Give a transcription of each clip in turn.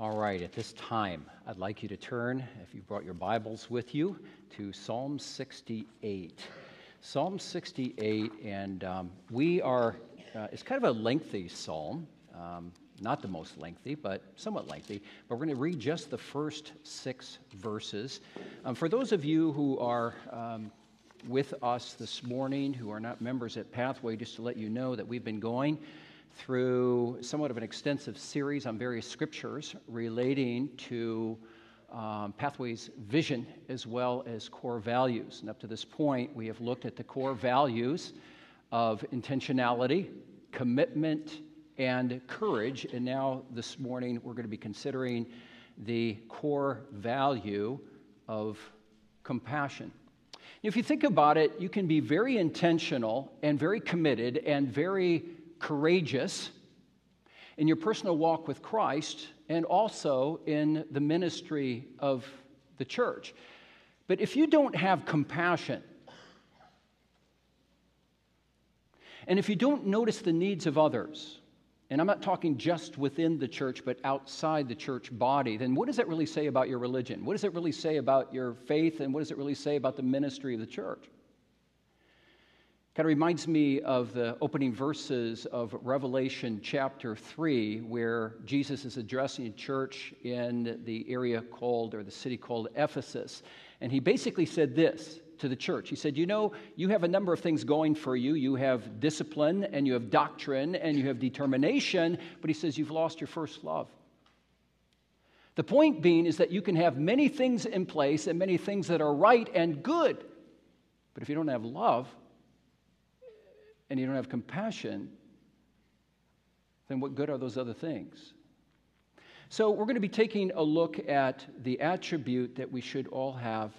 All right, at this time, I'd like you to turn, if you brought your Bibles with you, to Psalm 68. Psalm 68, and um, we are, uh, it's kind of a lengthy psalm, um, not the most lengthy, but somewhat lengthy. But we're going to read just the first six verses. Um, for those of you who are um, with us this morning, who are not members at Pathway, just to let you know that we've been going through somewhat of an extensive series on various scriptures relating to um, Pathway's vision as well as core values. And up to this point, we have looked at the core values of intentionality, commitment, and courage. And now this morning, we're going to be considering the core value of compassion. If you think about it, you can be very intentional and very committed and very courageous in your personal walk with Christ and also in the ministry of the church. But if you don't have compassion, and if you don't notice the needs of others, and I'm not talking just within the church, but outside the church body, then what does that really say about your religion? What does it really say about your faith? And what does it really say about the ministry of the church? Kind of reminds me of the opening verses of Revelation chapter 3, where Jesus is addressing a church in the area called, or the city called Ephesus. And he basically said this to the church. He said, You know, you have a number of things going for you. You have discipline, and you have doctrine, and you have determination, but he says, You've lost your first love. The point being is that you can have many things in place and many things that are right and good, but if you don't have love, and you don't have compassion, then what good are those other things? So, we're going to be taking a look at the attribute that we should all have.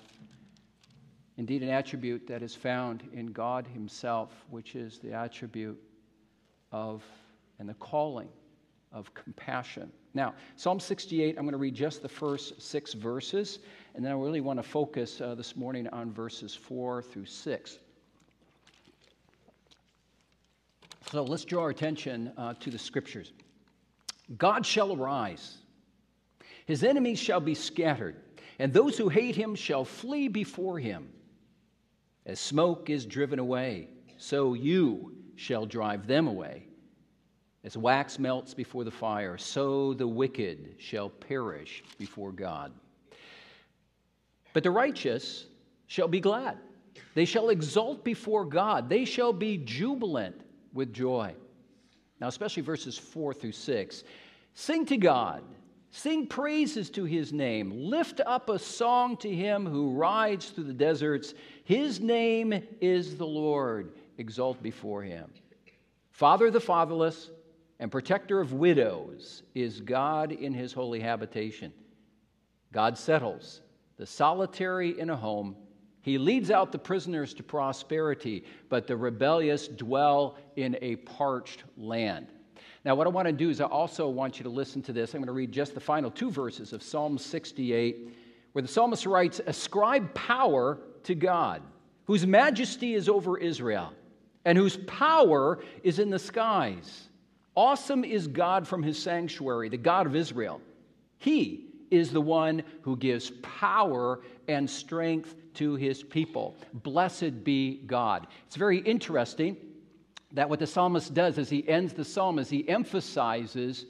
Indeed, an attribute that is found in God Himself, which is the attribute of and the calling of compassion. Now, Psalm 68, I'm going to read just the first six verses, and then I really want to focus uh, this morning on verses 4 through 6. So let's draw our attention uh, to the scriptures. God shall arise, his enemies shall be scattered, and those who hate him shall flee before him. As smoke is driven away, so you shall drive them away. As wax melts before the fire, so the wicked shall perish before God. But the righteous shall be glad. They shall exult before God. They shall be jubilant with joy. Now, especially verses 4 through 6. Sing to God, sing praises to his name, lift up a song to him who rides through the deserts. His name is the Lord, exalt before him. Father of the fatherless and protector of widows is God in his holy habitation. God settles the solitary in a home he leads out the prisoners to prosperity, but the rebellious dwell in a parched land. Now, what I want to do is I also want you to listen to this. I'm going to read just the final two verses of Psalm 68, where the psalmist writes Ascribe power to God, whose majesty is over Israel, and whose power is in the skies. Awesome is God from his sanctuary, the God of Israel. He is the one who gives power and strength to his people. Blessed be God. It's very interesting that what the psalmist does as he ends the psalm is he emphasizes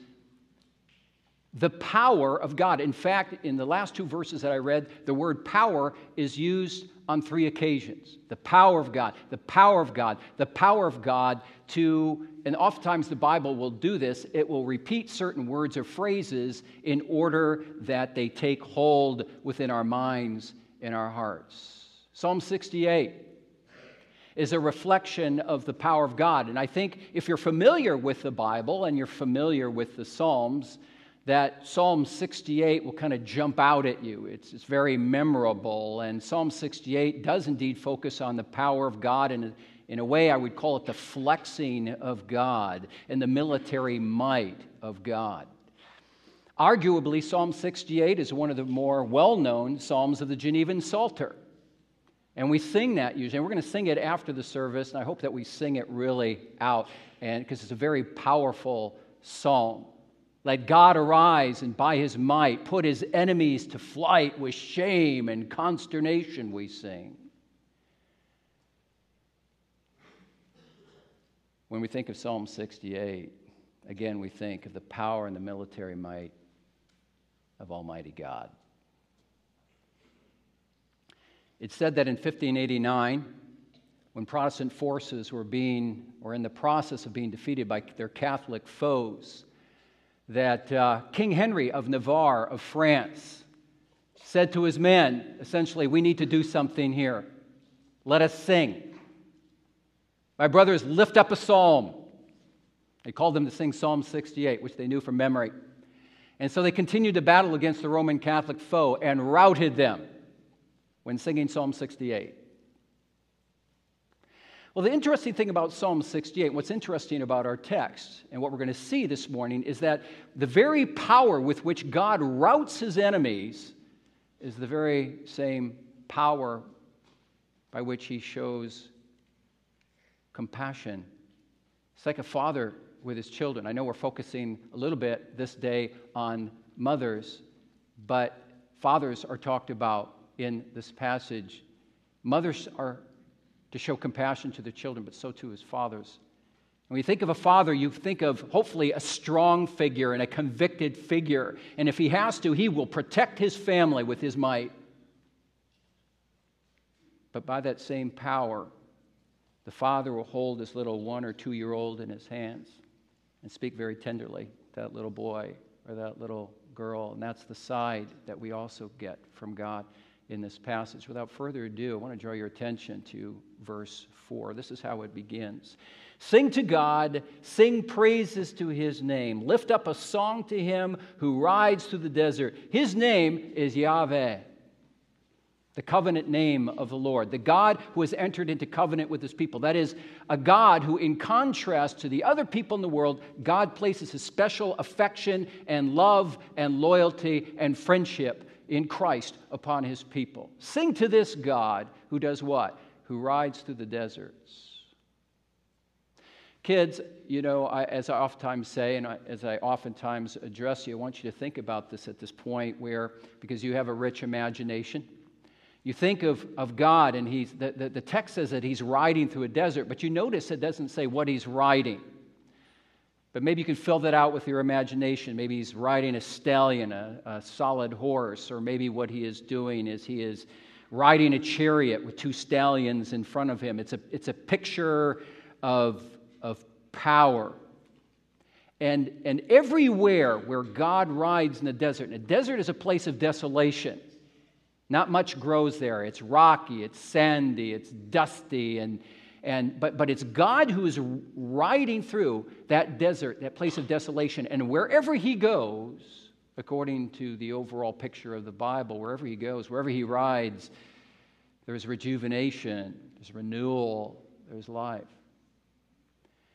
the power of God. In fact, in the last two verses that I read, the word power is used on three occasions. The power of God, the power of God, the power of God to, and oftentimes the Bible will do this, it will repeat certain words or phrases in order that they take hold within our minds and our hearts. Psalm 68 is a reflection of the power of God. And I think if you're familiar with the Bible and you're familiar with the Psalms, that Psalm 68 will kind of jump out at you. It's, it's very memorable. And Psalm 68 does indeed focus on the power of God. And in a way, I would call it the flexing of God and the military might of God. Arguably, Psalm 68 is one of the more well known Psalms of the Genevan Psalter. And we sing that usually. And we're going to sing it after the service. And I hope that we sing it really out and because it's a very powerful psalm. Let God arise and by his might put his enemies to flight with shame and consternation, we sing. When we think of Psalm 68, again, we think of the power and the military might of Almighty God. It's said that in 1589, when Protestant forces were being, or in the process of being defeated by their Catholic foes, that uh, King Henry of Navarre of France said to his men, essentially, we need to do something here. Let us sing. My brothers, lift up a psalm. They called them to sing Psalm 68, which they knew from memory. And so they continued to battle against the Roman Catholic foe and routed them when singing Psalm 68. Well, the interesting thing about Psalm 68, what's interesting about our text, and what we're going to see this morning, is that the very power with which God routs his enemies is the very same power by which he shows compassion. It's like a father with his children. I know we're focusing a little bit this day on mothers, but fathers are talked about in this passage. Mothers are to show compassion to their children, but so too is fathers. When you think of a father, you think of hopefully a strong figure and a convicted figure. And if he has to, he will protect his family with his might. But by that same power, the father will hold his little one or two year old in his hands and speak very tenderly to that little boy or that little girl. And that's the side that we also get from God in this passage. Without further ado, I want to draw your attention to verse 4. This is how it begins Sing to God, sing praises to his name, lift up a song to him who rides through the desert. His name is Yahweh the covenant name of the Lord, the God who has entered into covenant with his people. That is, a God who, in contrast to the other people in the world, God places his special affection and love and loyalty and friendship in Christ upon his people. Sing to this God who does what? Who rides through the deserts. Kids, you know, I, as I oftentimes say, and I, as I oftentimes address you, I want you to think about this at this point where, because you have a rich imagination, you think of, of God, and he's, the, the, the text says that he's riding through a desert, but you notice it doesn't say what he's riding. But maybe you can fill that out with your imagination. Maybe he's riding a stallion, a, a, solid horse, or maybe what he is doing is he is riding a chariot with two stallions in front of him. It's a, it's a picture of, of power. And, and everywhere where God rides in the desert, and a desert is a place of desolation. Not much grows there. It's rocky, it's sandy, it's dusty, and, and, but, but it's God who is riding through that desert, that place of desolation. And wherever he goes, according to the overall picture of the Bible, wherever he goes, wherever he rides, there's rejuvenation, there's renewal, there's life.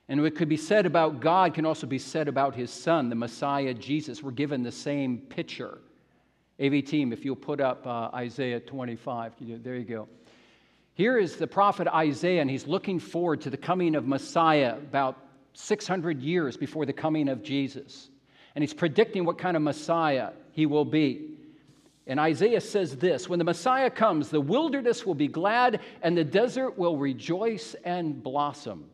And what could be said about God can also be said about his son, the Messiah Jesus. We're given the same picture. AV team, if you'll put up uh, Isaiah 25. There you go. Here is the prophet Isaiah, and he's looking forward to the coming of Messiah about 600 years before the coming of Jesus. And he's predicting what kind of Messiah he will be. And Isaiah says this When the Messiah comes, the wilderness will be glad, and the desert will rejoice and blossom.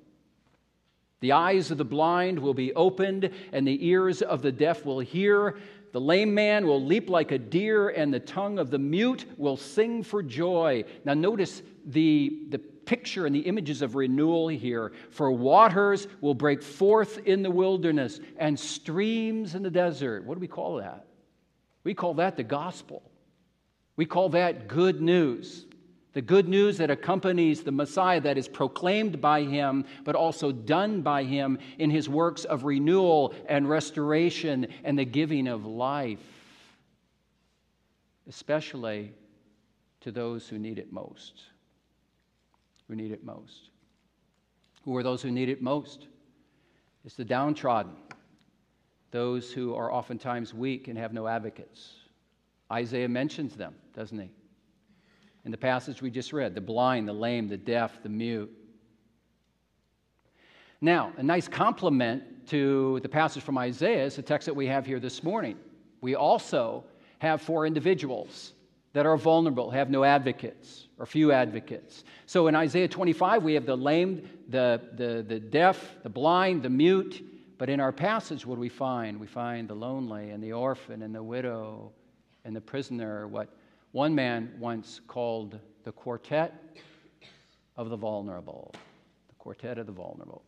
The eyes of the blind will be opened, and the ears of the deaf will hear. The lame man will leap like a deer, and the tongue of the mute will sing for joy. Now, notice the, the picture and the images of renewal here. For waters will break forth in the wilderness and streams in the desert. What do we call that? We call that the gospel. We call that good news the good news that accompanies the Messiah that is proclaimed by him, but also done by him in his works of renewal and restoration and the giving of life, especially to those who need it most. Who need it most. Who are those who need it most? It's the downtrodden, those who are oftentimes weak and have no advocates. Isaiah mentions them, doesn't he? In the passage we just read the blind, the lame, the deaf, the mute. Now, a nice complement to the passage from Isaiah is the text that we have here this morning. We also have four individuals that are vulnerable, have no advocates or few advocates. So in Isaiah 25, we have the lame, the, the, the deaf, the blind, the mute. But in our passage, what do we find? We find the lonely and the orphan and the widow and the prisoner, what one man once called the quartet of the vulnerable. The quartet of the vulnerable.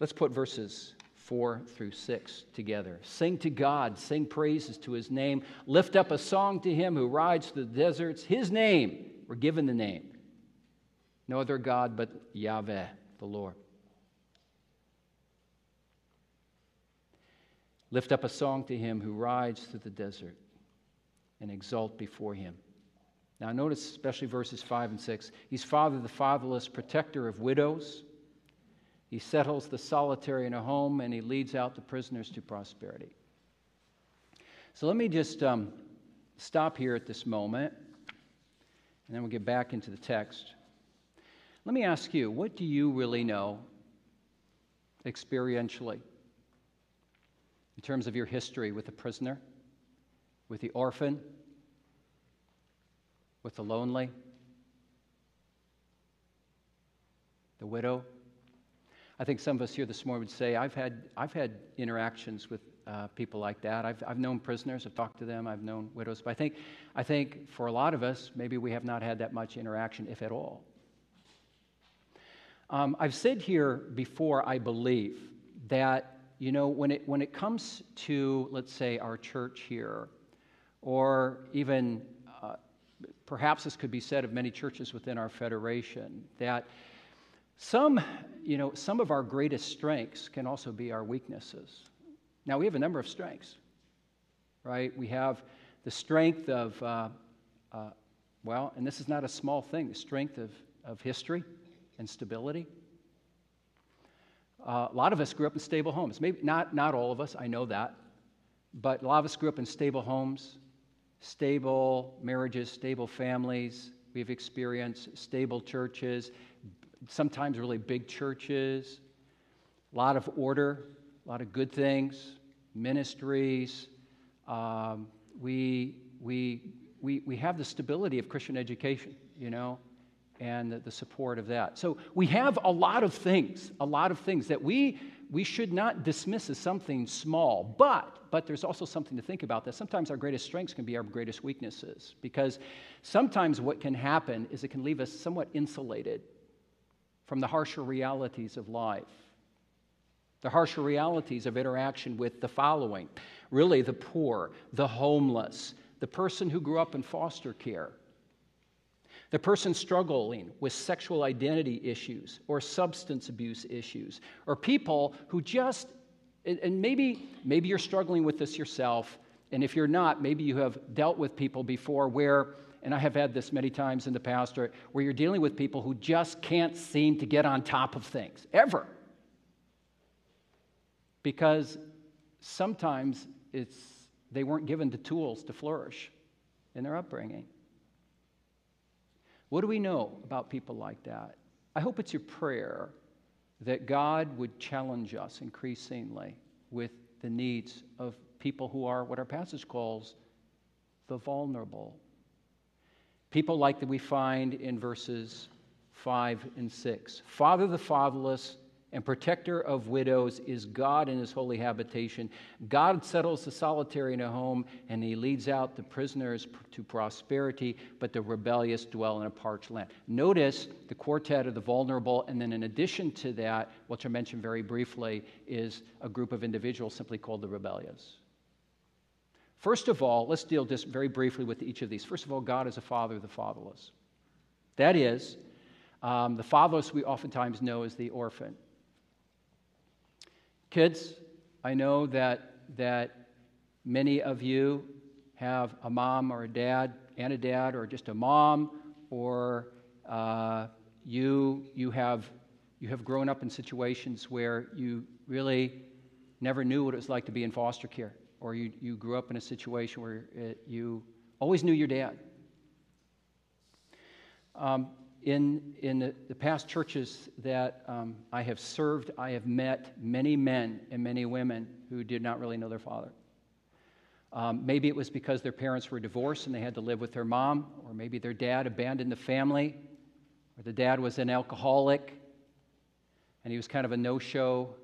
Let's put verses 4 through 6 together. Sing to God, sing praises to his name, lift up a song to him who rides through the deserts. His name, we're given the name. No other God but Yahweh, the Lord. Lift up a song to him who rides through the desert and exult before him. Now, notice especially verses 5 and 6. He's father, the fatherless, protector of widows he settles the solitary in a home and he leads out the prisoners to prosperity. So let me just um, stop here at this moment, and then we'll get back into the text. Let me ask you what do you really know experientially in terms of your history with the prisoner, with the orphan, with the lonely, the widow? I think some of us here this morning would say, I've had, I've had interactions with uh, people like that. I've, I've known prisoners, I've talked to them, I've known widows. But I think, I think for a lot of us, maybe we have not had that much interaction, if at all. Um, I've said here before, I believe, that, you know, when it, when it comes to, let's say, our church here, or even uh, perhaps this could be said of many churches within our federation, that some, you know, some of our greatest strengths can also be our weaknesses. Now, we have a number of strengths, right? We have the strength of, uh, uh, well, and this is not a small thing, the strength of, of history and stability. Uh, a lot of us grew up in stable homes. Maybe not, not all of us, I know that. But a lot of us grew up in stable homes, stable marriages, stable families. We've experienced stable churches, sometimes really big churches, a lot of order, a lot of good things, ministries. Um, we, we, we, we have the stability of Christian education, you know, and the, support of that. So we have a lot of things, a lot of things that we, we should not dismiss as something small. But, but there's also something to think about that sometimes our greatest strengths can be our greatest weaknesses. Because sometimes what can happen is it can leave us somewhat insulated from the harsher realities of life. The harsher realities of interaction with the following really, the poor, the homeless, the person who grew up in foster care, the person struggling with sexual identity issues or substance abuse issues, or people who just, and maybe, maybe you're struggling with this yourself, and if you're not, maybe you have dealt with people before where and I have had this many times in the past, where you're dealing with people who just can't seem to get on top of things, ever. Because sometimes it's, they weren't given the tools to flourish in their upbringing. What do we know about people like that? I hope it's your prayer that God would challenge us increasingly with the needs of people who are what our passage calls the vulnerable. People like that we find in verses 5 and 6. Father the fatherless and protector of widows is God in his holy habitation. God settles the solitary in a home, and he leads out the prisoners to prosperity, but the rebellious dwell in a parched land. Notice the quartet of the vulnerable, and then in addition to that, which I mentioned very briefly, is a group of individuals simply called the rebellious. First of all, let's deal just very briefly with each of these. First of all, God is a father of the fatherless. That is, um, the fatherless we oftentimes know as the orphan. Kids, I know that, that many of you have a mom or a dad and a dad, or just a mom, or uh, you, you, have, you have grown up in situations where you really never knew what it was like to be in foster care or you, you grew up in a situation where it, you always knew your dad. Um, in in the, the past churches that um, I have served, I have met many men and many women who did not really know their father. Um, maybe it was because their parents were divorced and they had to live with their mom, or maybe their dad abandoned the family, or the dad was an alcoholic and he was kind of a no show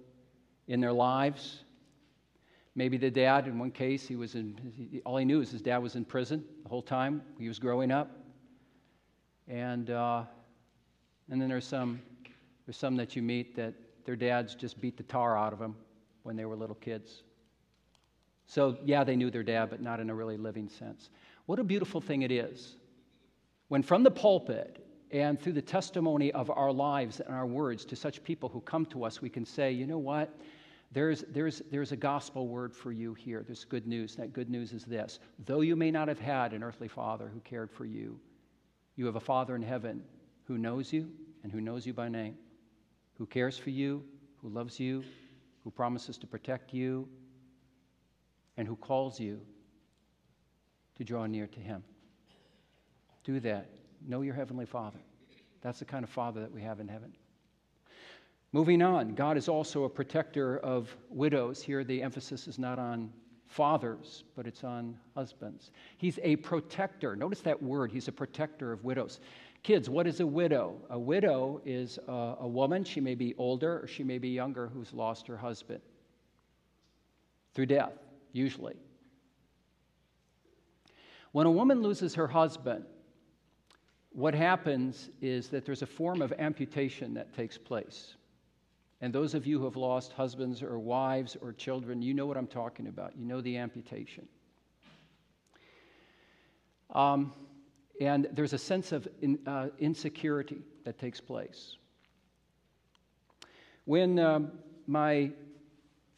in their lives. Maybe the dad, in one case, he was in, all he knew is his dad was in prison the whole time he was growing up. And, uh, and then there's some, there's some that you meet that their dads just beat the tar out of them when they were little kids. So, yeah, they knew their dad, but not in a really living sense. What a beautiful thing it is when from the pulpit and through the testimony of our lives and our words to such people who come to us, we can say, you know what? There's, there's, there's a gospel word for you here. There's good news. That good news is this though you may not have had an earthly father who cared for you, you have a Father in heaven who knows you and who knows you by name, who cares for you, who loves you, who promises to protect you, and who calls you to draw near to Him. Do that. Know your Heavenly Father. That's the kind of Father that we have in heaven. Moving on, God is also a protector of widows. Here, the emphasis is not on fathers, but it's on husbands. He's a protector. Notice that word, he's a protector of widows. Kids, what is a widow? A widow is a, a, woman, she may be older or she may be younger, who's lost her husband through death, usually. When a woman loses her husband, what happens is that there's a form of amputation that takes place. And those of you who have lost husbands or wives or children, you know what I'm talking about. You know the amputation. Um, and there's a sense of in, uh, insecurity that takes place. When um, my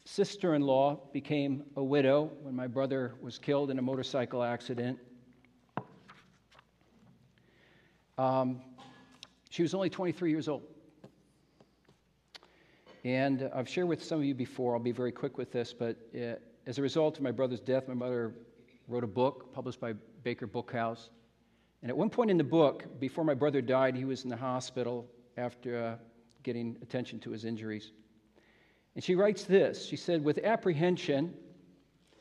sister in law became a widow, when my brother was killed in a motorcycle accident, um, she was only 23 years old. And I've shared with some of you before, I'll be very quick with this, but uh, as a result of my brother's death, my mother wrote a book published by Baker Bookhouse. And at one point in the book, before my brother died, he was in the hospital after uh, getting attention to his injuries. And she writes this She said, With apprehension,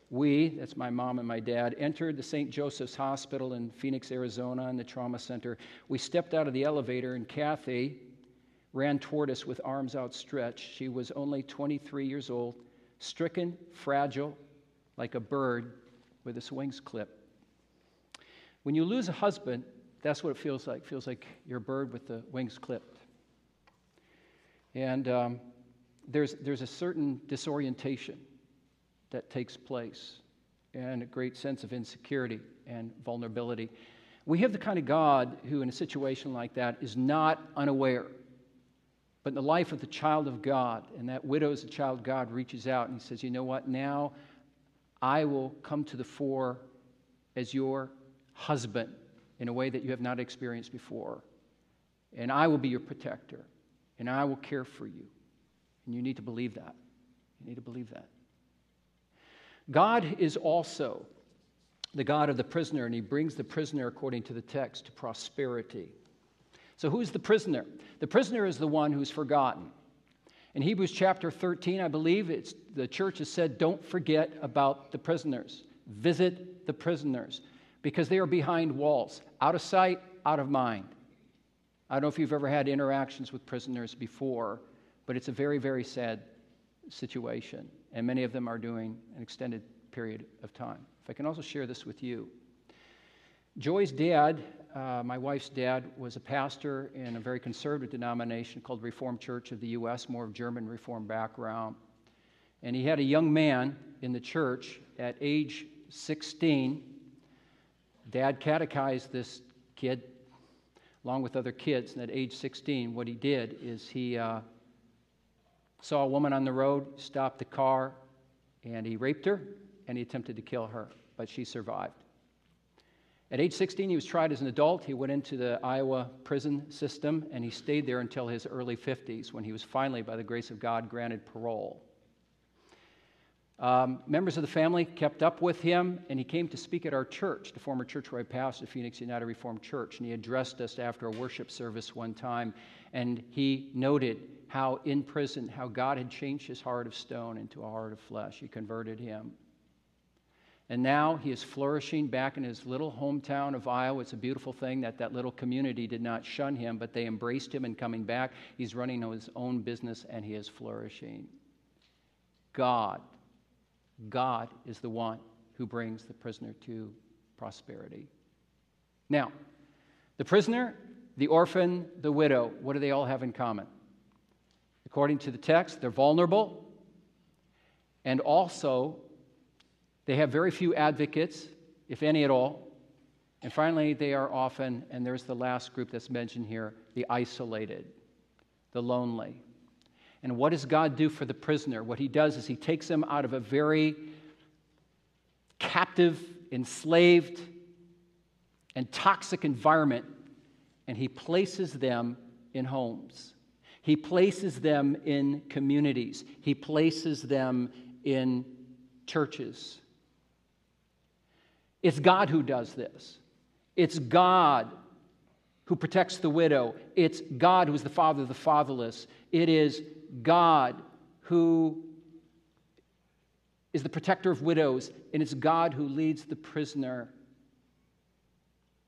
we, that's my mom and my dad, entered the St. Joseph's Hospital in Phoenix, Arizona, in the trauma center. We stepped out of the elevator, and Kathy, ran toward us with arms outstretched. She was only 23 years old, stricken, fragile, like a bird with its wings clipped. When you lose a husband, that's what it feels like. It feels like you're a bird with the wings clipped. And um, there's, there's a certain disorientation that takes place and a great sense of insecurity and vulnerability. We have the kind of God who, in a situation like that, is not unaware but in the life of the child of God, and that widow as a child, God reaches out and he says, You know what? Now I will come to the fore as your husband in a way that you have not experienced before. And I will be your protector, and I will care for you. And you need to believe that. You need to believe that. God is also the God of the prisoner, and he brings the prisoner, according to the text, to prosperity. So, who's the prisoner? The prisoner is the one who's forgotten. In Hebrews chapter 13, I believe it's, the church has said, don't forget about the prisoners. Visit the prisoners because they are behind walls, out of sight, out of mind. I don't know if you've ever had interactions with prisoners before, but it's a very, very sad situation. And many of them are doing an extended period of time. If I can also share this with you. Joy's dad uh, my wife's dad was a pastor in a very conservative denomination called Reformed Church of the U.S., more of German Reformed background. And he had a young man in the church at age 16. Dad catechized this kid along with other kids. And at age 16, what he did is he uh, saw a woman on the road, stopped the car, and he raped her and he attempted to kill her, but she survived. At age 16, he was tried as an adult. He went into the Iowa prison system and he stayed there until his early 50s when he was finally, by the grace of God, granted parole. Um, members of the family kept up with him, and he came to speak at our church, the former church where I pastored, Phoenix United Reformed Church. And he addressed us after a worship service one time, and he noted how in prison, how God had changed his heart of stone into a heart of flesh. He converted him. And now he is flourishing back in his little hometown of Iowa. It's a beautiful thing that that little community did not shun him, but they embraced him and coming back. He's running his own business and he is flourishing. God, God is the one who brings the prisoner to prosperity. Now, the prisoner, the orphan, the widow, what do they all have in common? According to the text, they're vulnerable and also they have very few advocates, if any at all. And finally, they are often, and there's the last group that's mentioned here, the isolated, the lonely. And what does God do for the prisoner? What he does is he takes them out of a very captive, enslaved, and toxic environment, and he places them in homes. He places them in communities. He places them in churches. It's God who does this. It's God who protects the widow. It's God who is the father of the fatherless. It is God who is the protector of widows, and it's God who leads the prisoner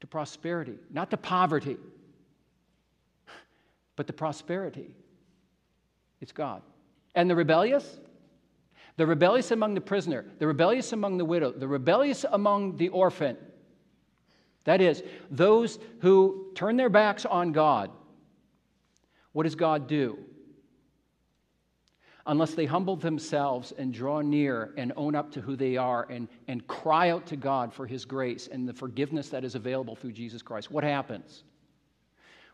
to prosperity, not to poverty, but to prosperity. It's God. And the rebellious? The rebellious among the prisoner, the rebellious among the widow, the rebellious among the orphan. That is, those who turn their backs on God. What does God do? Unless they humble themselves and draw near and own up to who they are and, and cry out to God for His grace and the forgiveness that is available through Jesus Christ, what happens?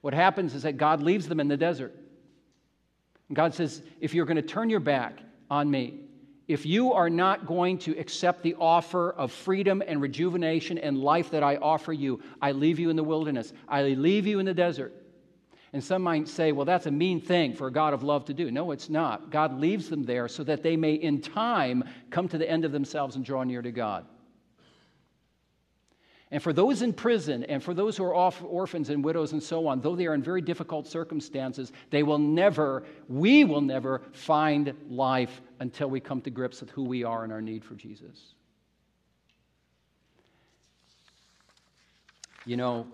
What happens is that God leaves them in the desert. And God says, if you're going to turn your back on me, if you are not going to accept the offer of freedom and rejuvenation and life that I offer you, I leave you in the wilderness. I leave you in the desert. And some might say, well, that's a mean thing for a God of love to do. No, it's not. God leaves them there so that they may, in time, come to the end of themselves and draw near to God. And for those in prison and for those who are orphans and widows and so on, though they are in very difficult circumstances, they will never, we will never find life until we come to grips with who we are and our need for Jesus. You know,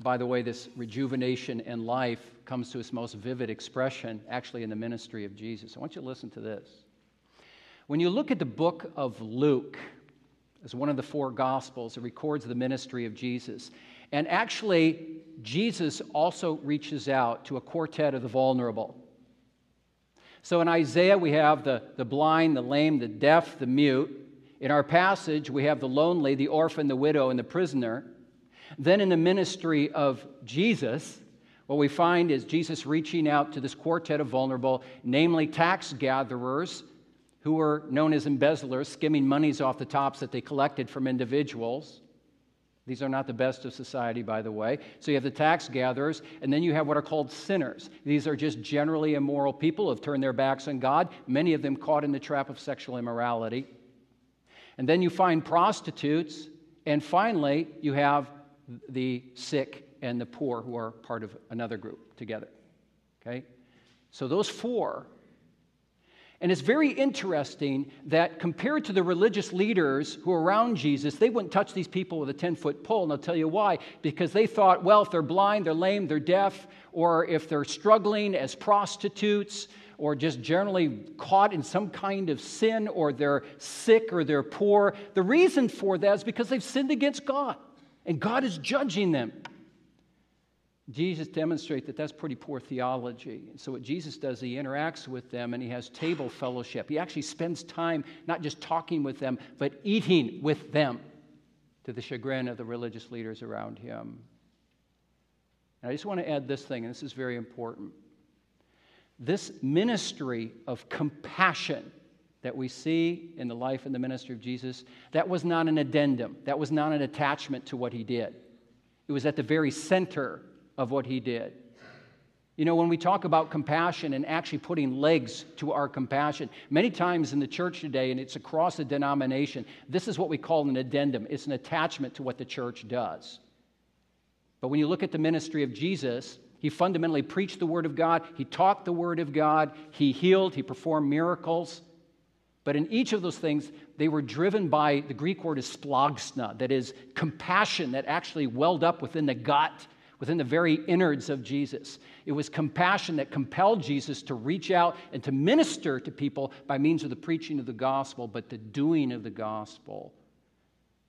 by the way, this rejuvenation and life comes to its most vivid expression actually in the ministry of Jesus. I want you to listen to this. When you look at the book of Luke, as one of the four Gospels. It records the ministry of Jesus. And actually, Jesus also reaches out to a quartet of the vulnerable. So in Isaiah, we have the, the blind, the lame, the deaf, the mute. In our passage, we have the lonely, the orphan, the widow, and the prisoner. Then in the ministry of Jesus, what we find is Jesus reaching out to this quartet of vulnerable, namely tax gatherers who were known as embezzlers, skimming monies off the tops that they collected from individuals. These are not the best of society, by the way. So you have the tax gatherers, and then you have what are called sinners. These are just generally immoral people who have turned their backs on God, many of them caught in the trap of sexual immorality. And then you find prostitutes, and finally, you have the sick and the poor who are part of another group together. Okay? So those four and it's very interesting that compared to the religious leaders who were around Jesus, they wouldn't touch these people with a 10 foot pole. And I'll tell you why. Because they thought, well, if they're blind, they're lame, they're deaf, or if they're struggling as prostitutes, or just generally caught in some kind of sin, or they're sick or they're poor, the reason for that is because they've sinned against God. And God is judging them. Jesus demonstrates that that's pretty poor theology. So, what Jesus does, he interacts with them and he has table fellowship. He actually spends time not just talking with them, but eating with them to the chagrin of the religious leaders around him. And I just want to add this thing, and this is very important. This ministry of compassion that we see in the life and the ministry of Jesus, that was not an addendum, that was not an attachment to what he did. It was at the very center of what he did. You know, when we talk about compassion and actually putting legs to our compassion, many times in the church today, and it's across the denomination, this is what we call an addendum. It's an attachment to what the church does. But when you look at the ministry of Jesus, he fundamentally preached the Word of God, he taught the Word of God, he healed, he performed miracles. But in each of those things, they were driven by the Greek word is splagchna, that is compassion that actually welled up within the gut within the very innards of Jesus. It was compassion that compelled Jesus to reach out and to minister to people by means of the preaching of the gospel, but the doing of the gospel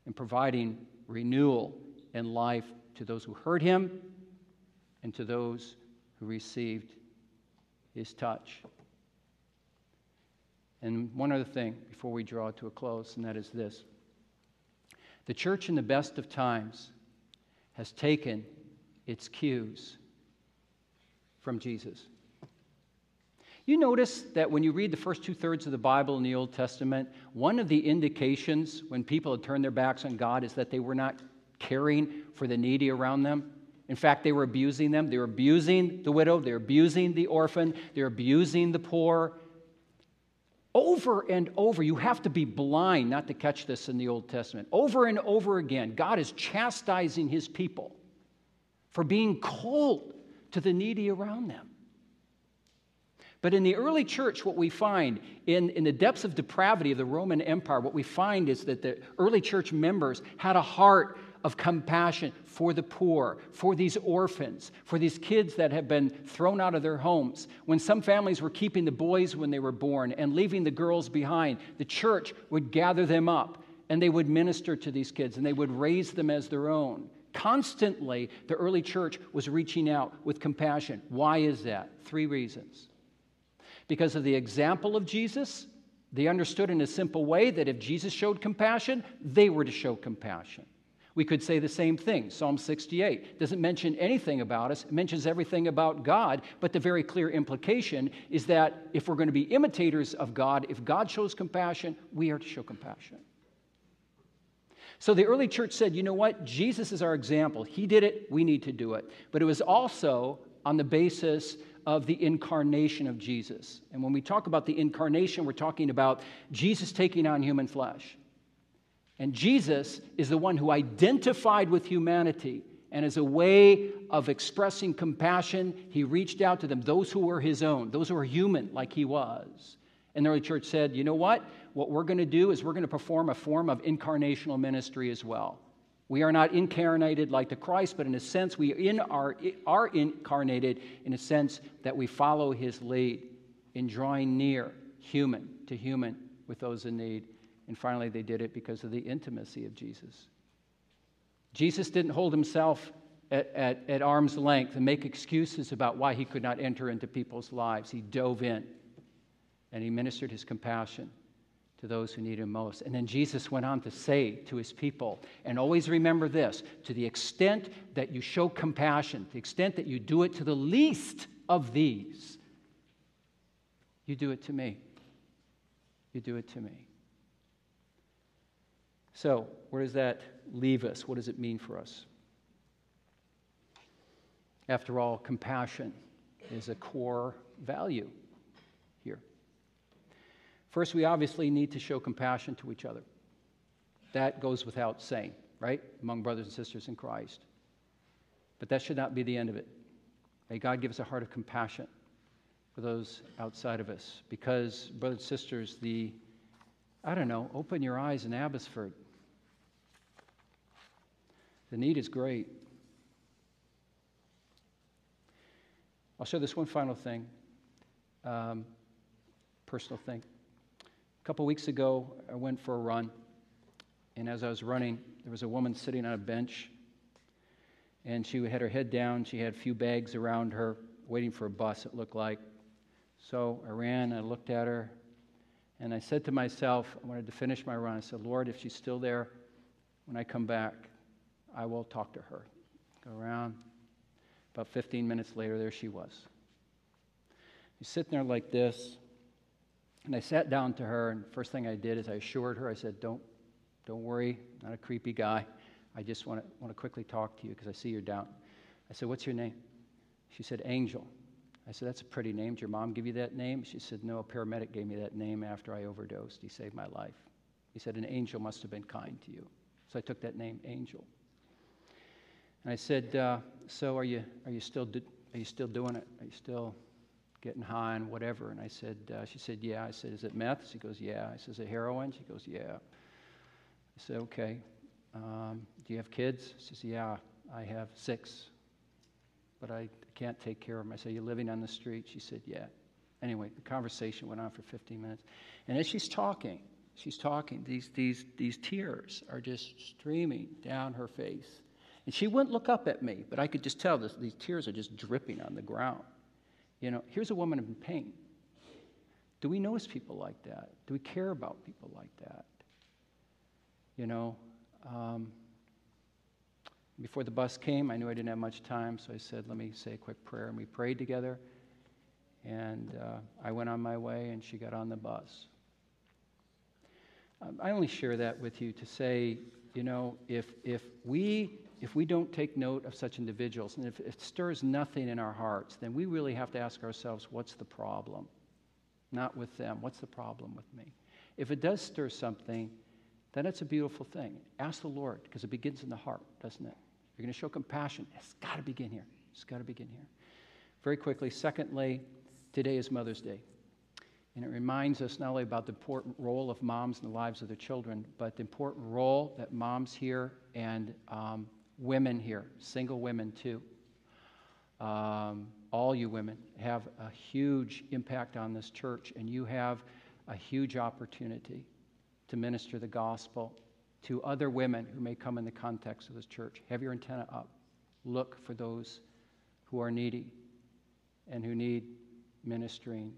and providing renewal and life to those who heard him and to those who received his touch. And one other thing before we draw to a close, and that is this the church in the best of times has taken its cues from Jesus. You notice that when you read the first two thirds of the Bible in the Old Testament, one of the indications when people had turned their backs on God is that they were not caring for the needy around them. In fact, they were abusing them. They were abusing the widow, they were abusing the orphan, they were abusing the poor. Over and over, you have to be blind not to catch this in the Old Testament. Over and over again, God is chastising his people for being cold to the needy around them. But in the early church, what we find in, in the depths of depravity of the Roman Empire, what we find is that the early church members had a heart of compassion for the poor, for these orphans, for these kids that have been thrown out of their homes. When some families were keeping the boys when they were born and leaving the girls behind, the church would gather them up and they would minister to these kids and they would raise them as their own. Constantly, the early church was reaching out with compassion. Why is that? Three reasons. Because of the example of Jesus, they understood in a simple way that if Jesus showed compassion, they were to show compassion. We could say the same thing. Psalm 68 doesn't mention anything about us, it mentions everything about God, but the very clear implication is that if we're going to be imitators of God, if God shows compassion, we are to show compassion. So the early church said, you know what? Jesus is our example. He did it, we need to do it. But it was also on the basis of the incarnation of Jesus. And when we talk about the incarnation, we're talking about Jesus taking on human flesh. And Jesus is the one who identified with humanity. And as a way of expressing compassion, he reached out to them, those who were his own, those who were human like he was. And the early church said, you know what? What we're going to do is we're going to perform a form of incarnational ministry as well. We are not incarnated like the Christ, but in a sense, we in are, are incarnated in a sense that we follow his lead in drawing near human to human with those in need. And finally, they did it because of the intimacy of Jesus. Jesus didn't hold himself at, at, at arm's length and make excuses about why he could not enter into people's lives. He dove in and he ministered his compassion to those who need him most. And then Jesus went on to say to his people, and always remember this to the extent that you show compassion, to the extent that you do it to the least of these, you do it to me. You do it to me. So, where does that leave us? What does it mean for us? After all, compassion is a core value First, we obviously need to show compassion to each other. That goes without saying, right? Among brothers and sisters in Christ. But that should not be the end of it. May God give us a heart of compassion for those outside of us. Because, brothers and sisters, the, I don't know, open your eyes in Abbotsford. The need is great. I'll share this one final thing, um, personal thing. A couple weeks ago, I went for a run, and as I was running, there was a woman sitting on a bench, and she had her head down. She had a few bags around her, waiting for a bus, it looked like. So I ran, I looked at her, and I said to myself, I wanted to finish my run. I said, Lord, if she's still there when I come back, I will talk to her. Go around. About 15 minutes later, there she was. She's sitting there like this. And I sat down to her, and first thing I did is I assured her, I said, Don't, don't worry, not a creepy guy. I just want to, want to quickly talk to you because I see you're down. I said, What's your name? She said, Angel. I said, That's a pretty name. Did your mom give you that name? She said, No, a paramedic gave me that name after I overdosed. He saved my life. He said, An angel must have been kind to you. So I took that name, Angel. And I said, uh, So are you, are, you still do, are you still doing it? Are you still getting high and whatever? And I said, uh, She said, Yeah. I said, Is it meth? She goes, Yeah. I said, Is it heroin? She goes, Yeah. I said, Okay. Um, do you have kids? She says, Yeah, I have six but I can't take care of them. I said, You living on the street? She said, Yeah. Anyway, the conversation went on for 15 minutes. And as she's talking, she's talking, these, these, these tears are just streaming down her face. And she wouldn't look up at me, but I could just tell this, these tears are just dripping on the ground. You know, here's a woman in pain. Do we notice people like that? Do we care about people like that? You know, um, before the bus came, I knew I didn't have much time, so I said, Let me say a quick prayer. And we prayed together. And uh, I went on my way, and she got on the bus. Um, I only share that with you to say, you know, if, if, we, if we don't take note of such individuals, and if it stirs nothing in our hearts, then we really have to ask ourselves, what's the problem? Not with them. What's the problem with me? If it does stir something, then it's a beautiful thing. Ask the Lord, because it begins in the heart, doesn't it? You're going to show compassion. It's got to begin here. It's got to begin here. Very quickly, secondly, today is Mother's Day. And it reminds us not only about the important role of moms in the lives of their children, but the important role that moms here and um, women here, single women too, um, all you women have a huge impact on this church, and you have a huge opportunity to minister the gospel to other women who may come in the context of this church. Have your antenna up. Look for those who are needy and who need ministering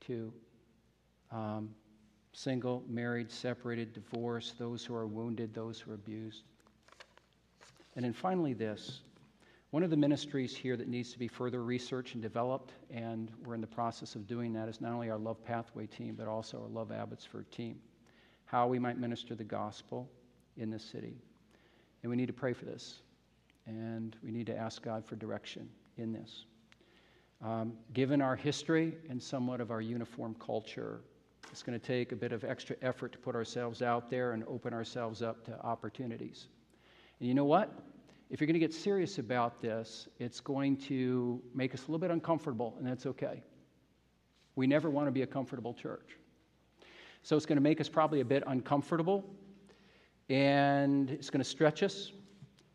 to. Um, single, married, separated, divorced, those who are wounded, those who are abused. And then finally, this. One of the ministries here that needs to be further researched and developed, and we're in the process of doing that, is not only our Love Pathway team, but also our Love Abbotsford team how we might minister the gospel in this city. And we need to pray for this. And we need to ask God for direction in this. Um, given our history and somewhat of our uniform culture, it's going to take a bit of extra effort to put ourselves out there and open ourselves up to opportunities. And you know what? If you're going to get serious about this, it's going to make us a little bit uncomfortable, and that's okay. We never want to be a comfortable church. So it's going to make us probably a bit uncomfortable, and it's going to stretch us,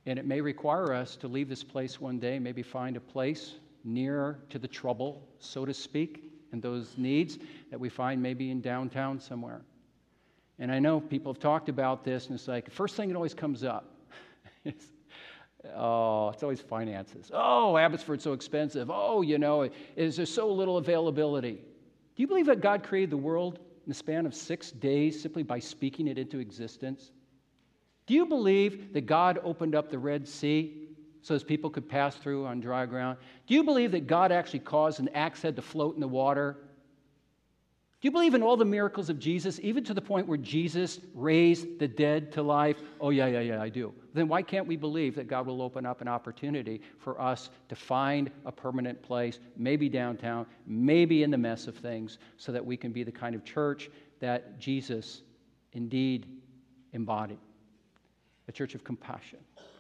and it may require us to leave this place one day, maybe find a place near to the trouble, so to speak, and those needs that we find maybe in downtown somewhere. And I know people have talked about this, and it's like, first thing that always comes up oh, it's always finances. Oh, Abbotsford's so expensive. Oh, you know, is there so little availability? Do you believe that God created the world in the span of six days simply by speaking it into existence? Do you believe that God opened up the Red Sea so as people could pass through on dry ground? Do you believe that God actually caused an axe head to float in the water do you believe in all the miracles of Jesus, even to the point where Jesus raised the dead to life? Oh, yeah, yeah, yeah, I do. Then why can't we believe that God will open up an opportunity for us to find a permanent place, maybe downtown, maybe in the mess of things, so that we can be the kind of church that Jesus indeed embodied? A church of compassion.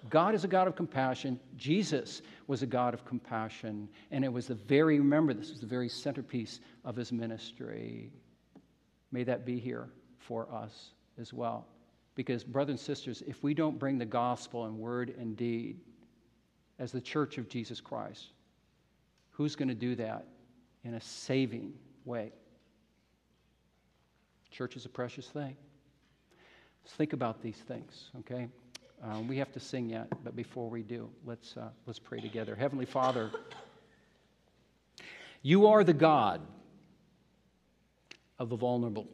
God is a God of compassion. Jesus was a God of compassion. And it was the very, remember, this was the very centerpiece of his ministry. May that be here for us as well. Because, brothers and sisters, if we don't bring the gospel in word and deed as the church of Jesus Christ, who's going to do that in a saving way? Church is a precious thing. Let's think about these things, okay? Um, we have to sing yet, but before we do, let's, uh, let's pray together. Heavenly Father, you are the God of the vulnerable,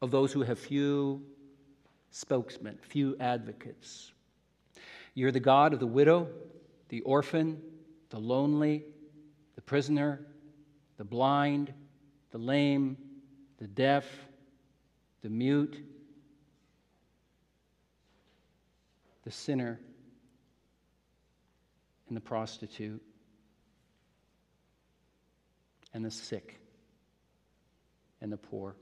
of those who have few spokesmen, few advocates. You're the God of the widow, the orphan, the lonely, the prisoner, the blind, the lame, the deaf, the mute, the sinner, and the prostitute. and the sick and the poor.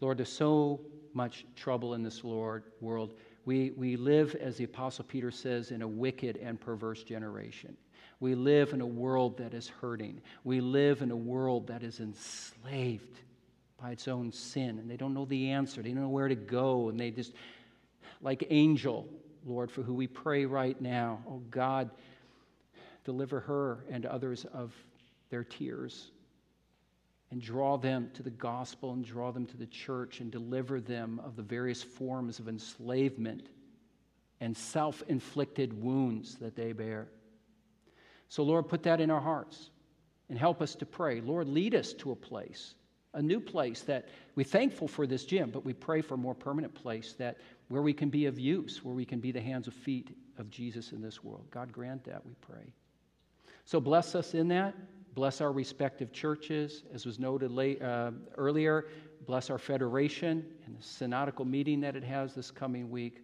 Lord, there's so much trouble in this Lord world. We, we live, as the Apostle Peter says, in a wicked and perverse generation. We live in a world that is hurting. We live in a world that is enslaved by its own sin, and they don't know the answer. They don't know where to go, and they just, like Angel, Lord, for who we pray right now, oh God, deliver her and others of their tears and draw them to the gospel and draw them to the church and deliver them of the various forms of enslavement and self inflicted wounds that they bear. So, Lord, put that in our hearts and help us to pray. Lord, lead us to a place, a new place that we're thankful for this gym, but we pray for a more permanent place that where we can be of use, where we can be the hands and feet of Jesus in this world. God grant that, we pray. So bless us in that. Bless our respective churches, as was noted late, uh, earlier. Bless our federation and the synodical meeting that it has this coming week.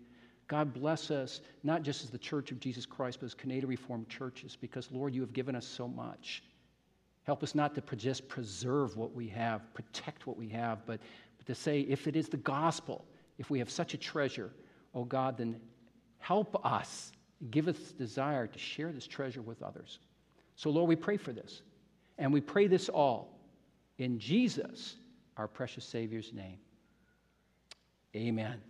God bless us, not just as the Church of Jesus Christ, but as Canadian Reformed churches, because, Lord, you have given us so much. Help us not to just preserve what we have, protect what we have, but, but to say, if it is the gospel, if we have such a treasure, oh God, then help us, give us desire to share this treasure with others. So, Lord, we pray for this. And we pray this all in Jesus, our precious Savior's name. Amen.